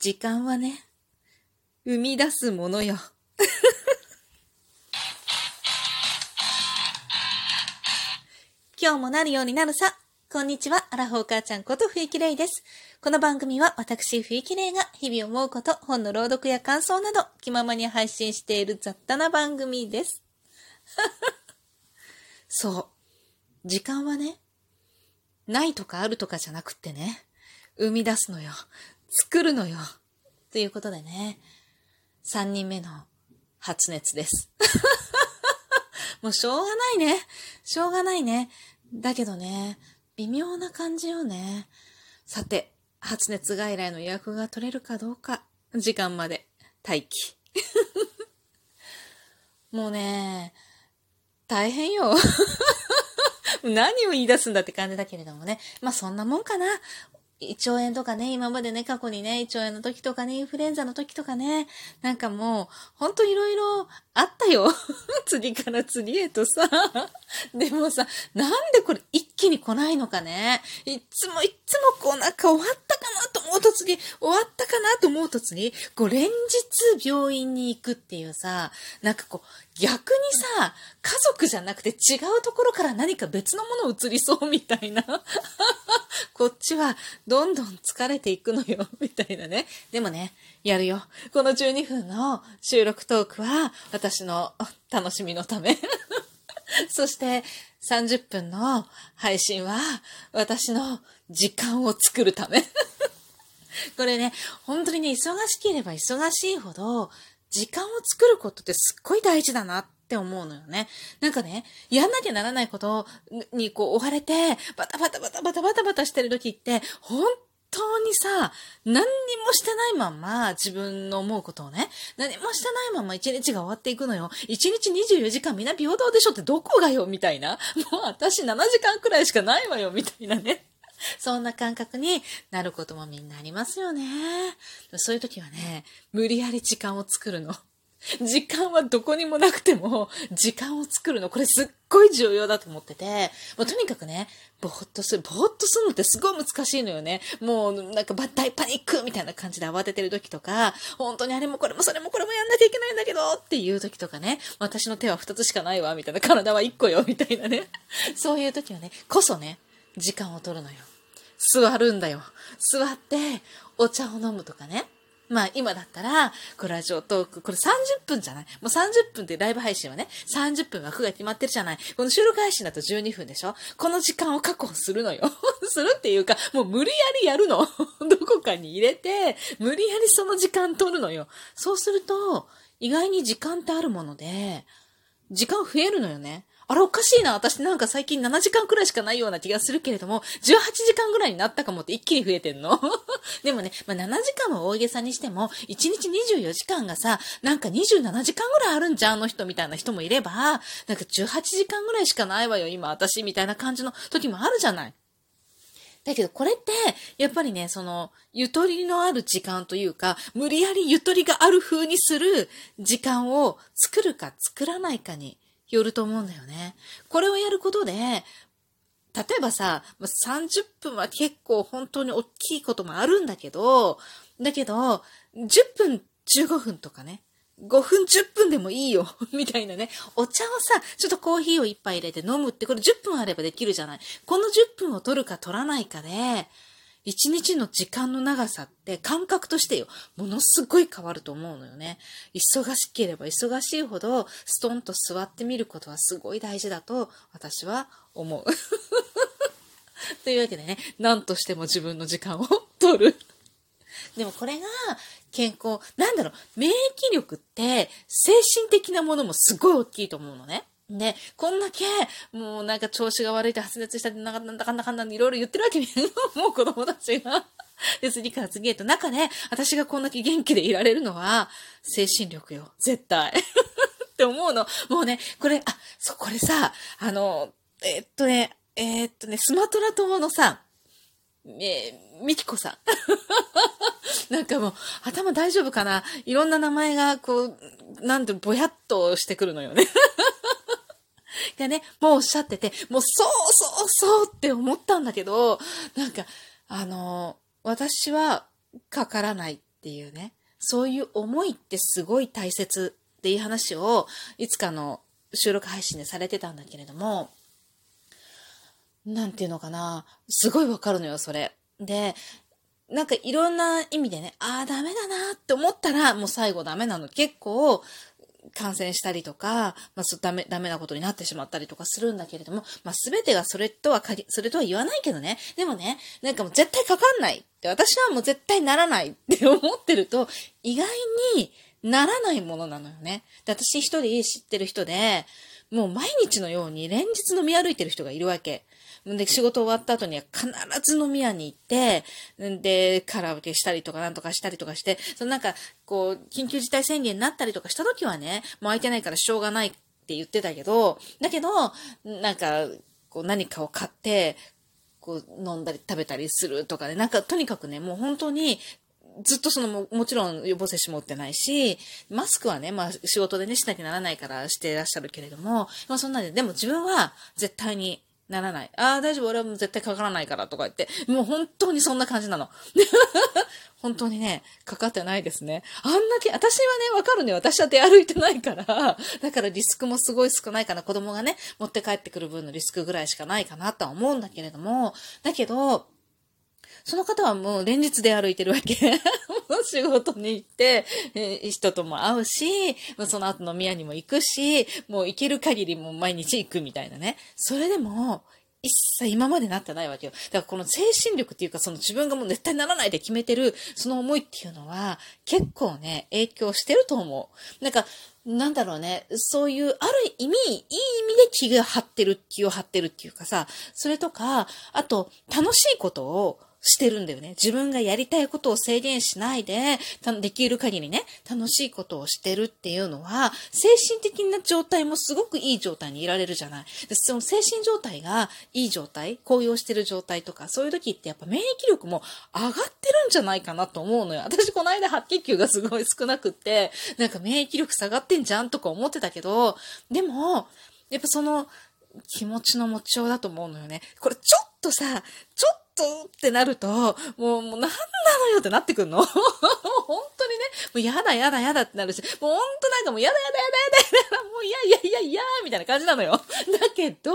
時間はね、生み出すものよ。今日もなるようになるさ。こんにちは、アラフォー母ちゃんことふゆきれいです。この番組は私、ふゆきれいが日々思うこと、本の朗読や感想など、気ままに配信している雑多な番組です。そう。時間はね、ないとかあるとかじゃなくってね、生み出すのよ。作るのよ。ということでね、3人目の発熱です。もうしょうがないね。しょうがないね。だけどね、微妙な感じよね。さて、発熱外来の予約が取れるかどうか、時間まで待機。もうね、大変よ。何を言い出すんだって感じだけれどもね。まあそんなもんかな。胃腸炎とかね、今までね、過去にね、胃腸炎の時とかね、インフルエンザの時とかね、なんかもう、ほんといろいろあったよ。次から次へとさ。でもさ、なんでこれ一気に来ないのかね。いつもいつもこうなんか終わったかなうと次、終わったかなと思うと次、こう連日病院に行くっていうさ、なんかこう、逆にさ、家族じゃなくて違うところから何か別のもの移りそうみたいな。こっちはどんどん疲れていくのよ、みたいなね。でもね、やるよ。この12分の収録トークは私の楽しみのため。そして30分の配信は私の時間を作るため。これね、本当にね、忙しければ忙しいほど時間を作ることってすっごい大事だなって思うのよね。なんかね、やんなきゃならないことにこう追われて、バタバタバタバタバタバタしてる時って、本当にさ、何にもしてないまんま、自分の思うことをね、何もしてないまま一日が終わっていくのよ。一日24時間みんな平等でしょってどこがよみたいな。もう私7時間くらいしかないわよみたいなね。そんな感覚になることもみんなありますよね。そういう時はね、無理やり時間を作るの。時間はどこにもなくても、時間を作るの、これすっごい重要だと思ってて、もうとにかくね、ぼーっとする、ぼーっとするのってすごい難しいのよね。もうなんかバッタイパニックみたいな感じで慌ててる時とか、本当にあれもこれもそれもこれもやんなきゃいけないんだけどっていう時とかね、私の手は二つしかないわ、みたいな、体は一個よ、みたいなね。そういう時はね、こそね、時間を取るのよ。座るんだよ。座って、お茶を飲むとかね。まあ今だったら、コラジオトーク、これ30分じゃない？もう30分ってライブ配信はね、30分枠が決まってるじゃない。この収録配信だと12分でしょ？この時間を確保するのよ。するっていうか、もう無理やりやるの。どこかに入れて、無理やりその時間取るのよ。そうすると、意外に時間ってあるもので、時間増えるのよね。あれおかしいな。私なんか最近7時間くらいしかないような気がするけれども、18時間ぐらいになったかもって一気に増えてんの？でもね、まあ、7時間は大げさにしても、1日24時間がさ、なんか27時間ぐらいあるんじゃん、あの人みたいな人もいれば、なんか18時間ぐらいしかないわよ、今私みたいな感じの時もあるじゃない。だけどこれって、やっぱりね、その、ゆとりのある時間というか、無理やりゆとりがある風にする時間を作るか作らないかによると思うんだよね。これをやることで、例えばさ、30分は結構本当に大きいこともあるんだけど、だけど、10分、15分とかね、5分10分でもいいよ、みたいなね。お茶をさ、ちょっとコーヒーを一杯入れて飲むって、これ10分あればできるじゃない。この10分を取るか取らないかで、一日の時間の長さって感覚としてよ、ものすごい変わると思うのよね。忙しければ忙しいほど、ストンと座ってみることはすごい大事だと、私は思う。というわけでね、何としても自分の時間を取る。でもこれが健康、なんだろう、免疫力って精神的なものもすごい大きいと思うのね。で、こんだけ、もうなんか調子が悪いって発熱したってなんだかんだかんだいろいろ言ってるわけに、もう子供たちが。で、次から次へと中で、私がこんだけ元気でいられるのは、精神力よ。絶対。って思うの。もうね、これ、あ、そう、これさ、あの、えー、っとね、えー、っとね、スマトラ島のさ、えー、ミキコさん。なんかもう、頭大丈夫かな？いろんな名前が、こう、なんて、ぼやっとしてくるのよね。がね、もうおっしゃってて、もうそうそうそうって思ったんだけど、なんか、あの、私はかからないっっていうね。そういう思いってすごい大切っていう話を、いつかの収録配信でされてたんだけれども、なんていうのかな。すごいわかるのよ、それ。で、なんかいろんな意味でね、ああ、ダメだなって思ったら、もう最後ダメなの。結構、感染したりとか、まあ、ダメ、ダメなことになってしまったりとかするんだけれども、まあ、すべてがそれとはかり、それとは言わないけどね。でもね、なんかもう絶対かかんないって、私はもう絶対ならないって 思ってると、意外にならないものなのよね。で、私一人知ってる人で、もう毎日のように連日飲み歩いてる人がいるわけ。で、仕事終わった後には必ず飲み屋に行って、で、カラオケしたりとかなんとかしたりとかして、そのなんか、こう、緊急事態宣言になったりとかした時はね、もう空いてないからしょうがないって言ってたけど、だけど、なんか、こう何かを買って、こう飲んだり食べたりするとかね、なんかとにかくね、もう本当にずっとそのも、もちろん予防接種持ってないし、マスクはね、まあ仕事でね、しなきゃならないからしていらっしゃるけれども、まあそんなんで、でも自分は絶対にならない。ああ、大丈夫、俺はもう絶対かからないからとか言って、もう本当にそんな感じなの。本当にね、かかってないですね。あんだけ、私はね、わかるね。私は出歩いてないから、だからリスクもすごい少ないかな。子供がね、持って帰ってくる分のリスクぐらいしかないかなとは思うんだけれども、だけど、その方はもう連日で歩いてるわけ。もう仕事に行って、えー、人とも会うし、その後飲み屋にも行くし、もう行ける限りも毎日行くみたいなね。それでも、一切今までなってないわけよ。だからこの精神力っていうか、その自分がもう絶対ならないで決めてる、その思いっていうのは、結構ね、影響してると思う。なんか、なんだろうね、そういう、ある意味、いい意味で気が張ってる、気を張ってるっていうかさ、それとか、あと、楽しいことを、してるんだよね。自分がやりたいことを制限しないで、できる限りね、楽しいことをしてるっていうのは、精神的な状態もすごくいい状態にいられるじゃない。でその精神状態がいい状態、高揚してる状態とか、そういう時ってやっぱ免疫力も上がってるんじゃないかなと思うのよ。私この間白血球がすごい少なくって、なんか免疫力下がってんじゃんとか思ってたけど、でも、やっぱその、気持ちの持ちようだと思うのよね。これちょっとさ、ちょっとってなると、もう、もうなんなのよってなってくんの。本当にね、もうやだやだやだってなるし、もう本当なんかもうやだやだやだやだやだ、もういやいやいやいやみたいな感じなのよ。だけど、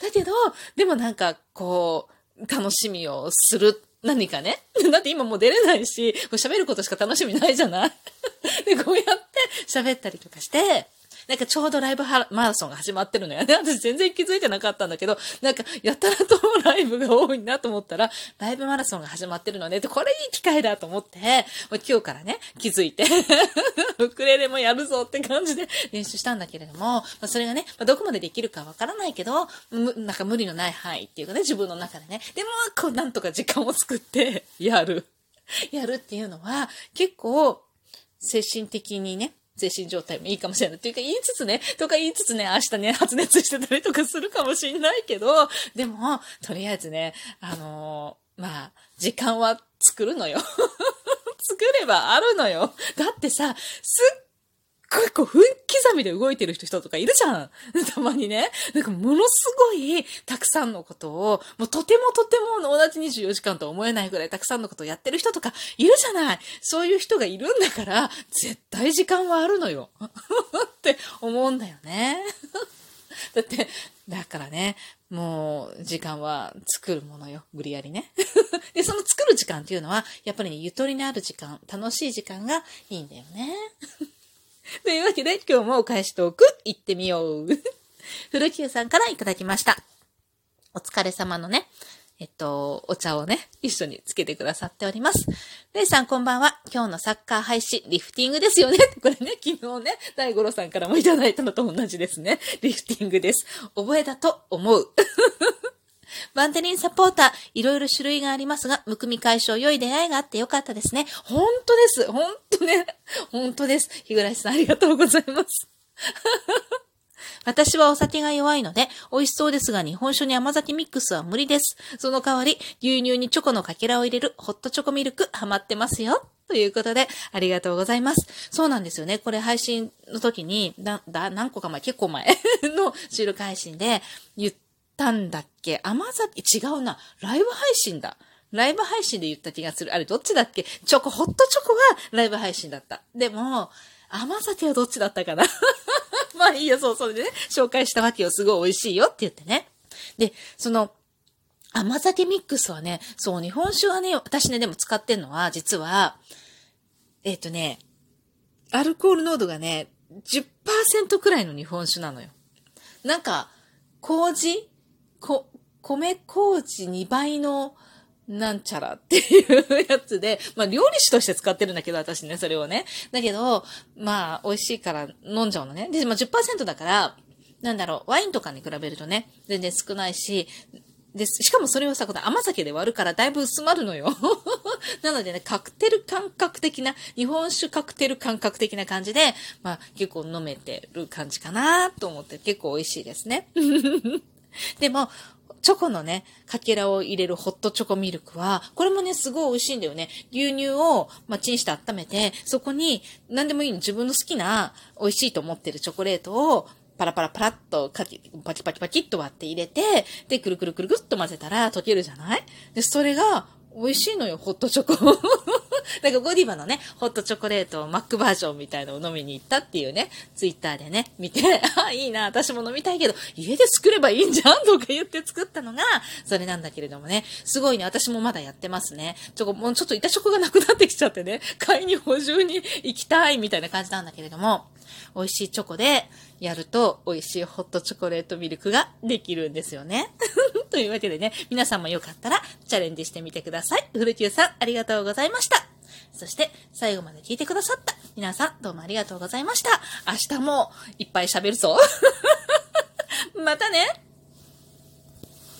だけど、でもなんか、こう、楽しみをする何かね。だって今もう出れないし、喋ることしか楽しみないじゃない。で、こうやって喋ったりとかして、なんかちょうどライブマラソンが始まってるのよね。私全然気づいてなかったんだけど、なんかやたらとライブが多いなと思ったら、ライブマラソンが始まってるのね。で、これいい機会だと思って、今日からね、気づいて ウクレレもやるぞって感じで 練習したんだけれども、まあ、それがね、まあ、どこまでできるかわからないけど、なんか無理のない範囲っていうかね、自分の中でね。でも、こう、なんとか時間を作って、やる。やるっていうのは、結構、精神的にね、精神状態もいいかもしれない。っていうか言いつつね、とか言いつつね、明日ね、発熱してたりとかするかもしんないけど、でも、とりあえずね、あのー、まあ、時間は作るのよ。作ればあるのよ。だってさ、すっごいこう、刻みで動いてる人とかいるじゃん。たまにね。なんかものすごいたくさんのことを、もうとてもとても同じ24時間とは思えないぐらいたくさんのことをやってる人とかいるじゃない。そういう人がいるんだから、絶対時間はあるのよ。って思うんだよね。だって、だからね、もう時間は作るものよ。無理やりね。で、その作る時間っていうのは、やっぱりね、ゆとりのある時間、楽しい時間がいいんだよね。というわけで、今日もお返しトーク行ってみよう。古久さんからいただきました。お疲れ様のね、えっと、お茶をね、一緒につけてくださっております。レイさんこんばんは。今日のサッカー配信、リフティングですよね。これね、昨日ね、大五郎さんからもいただいたのと同じですね。リフティングです。覚えだと思う。バンテリンサポーター、いろいろ種類がありますが、むくみ解消良い出会いがあってよかったですね。本当です。本当ね。本当です。日暮さんありがとうございます。私はお酒が弱いので、美味しそうですが日本酒に甘酒ミックスは無理です。その代わり、牛乳にチョコのかけらを入れるホットチョコミルクハマってますよ。ということで、ありがとうございます。そうなんですよね。これ配信の時に、だ、だ、何個か前、結構前の収録配信で言ったんだっけ？甘酒、違うな。ライブ配信だ。ライブ配信で言った気がする。あれどっちだっけ？チョコ、ホットチョコはライブ配信だった。でも、甘酒はどっちだったかな？まあいいや、そう、それでね、紹介したわけよ。すごい美味しいよって言ってね。で、その、甘酒ミックスはね、そう、日本酒はね、私ね、でも使ってんのは、実は、えっ、ー、とね、アルコール濃度がね、10%くらいの日本酒なのよ。なんか、麹？こ、米麹2倍のなんちゃらっていうやつで、まあ料理酒として使ってるんだけど、私ね、それをね。だけど、まあ美味しいから飲んじゃうのね。で、まあ10%だから、なんだろう、ワインとかに比べるとね、全然少ないし、で、しかもそれをさ、この甘酒で割るからだいぶ薄まるのよ。なのでね、カクテル感覚的な、日本酒カクテル感覚的な感じで、まあ結構飲めてる感じかなと思って結構美味しいですね。でも、チョコのね、かけらを入れるホットチョコミルクは、これもね、すごい美味しいんだよね。牛乳を、まあ、チンして温めて、そこに、何でもいいの、自分の好きな、美味しいと思ってるチョコレートを、パラパラパラッとかき、パキパキパキッと割って入れて、で、くるくるくるくっと混ぜたら溶けるじゃない？で、それが、美味しいのよ、ホットチョコ。なんかゴディバのね、ホットチョコレートをマックバージョンみたいのを飲みに行ったっていうね、ツイッターでね、見て、あ、いいな、私も飲みたいけど、家で作ればいいんじゃんとか言って作ったのが、それなんだけれどもね、すごいね、私もまだやってますね。ちょこ、もうちょっと板チョコがなくなってきちゃってね、買いに補充に行きたいみたいな感じなんだけれども、美味しいチョコでやると美味しいホットチョコレートミルクができるんですよね。というわけでね、皆さんもよかったらチャレンジしてみてください。フルキューさん、ありがとうございました。そして、最後まで聞いてくださった皆さん、どうもありがとうございました。明日もいっぱい喋るぞ。またね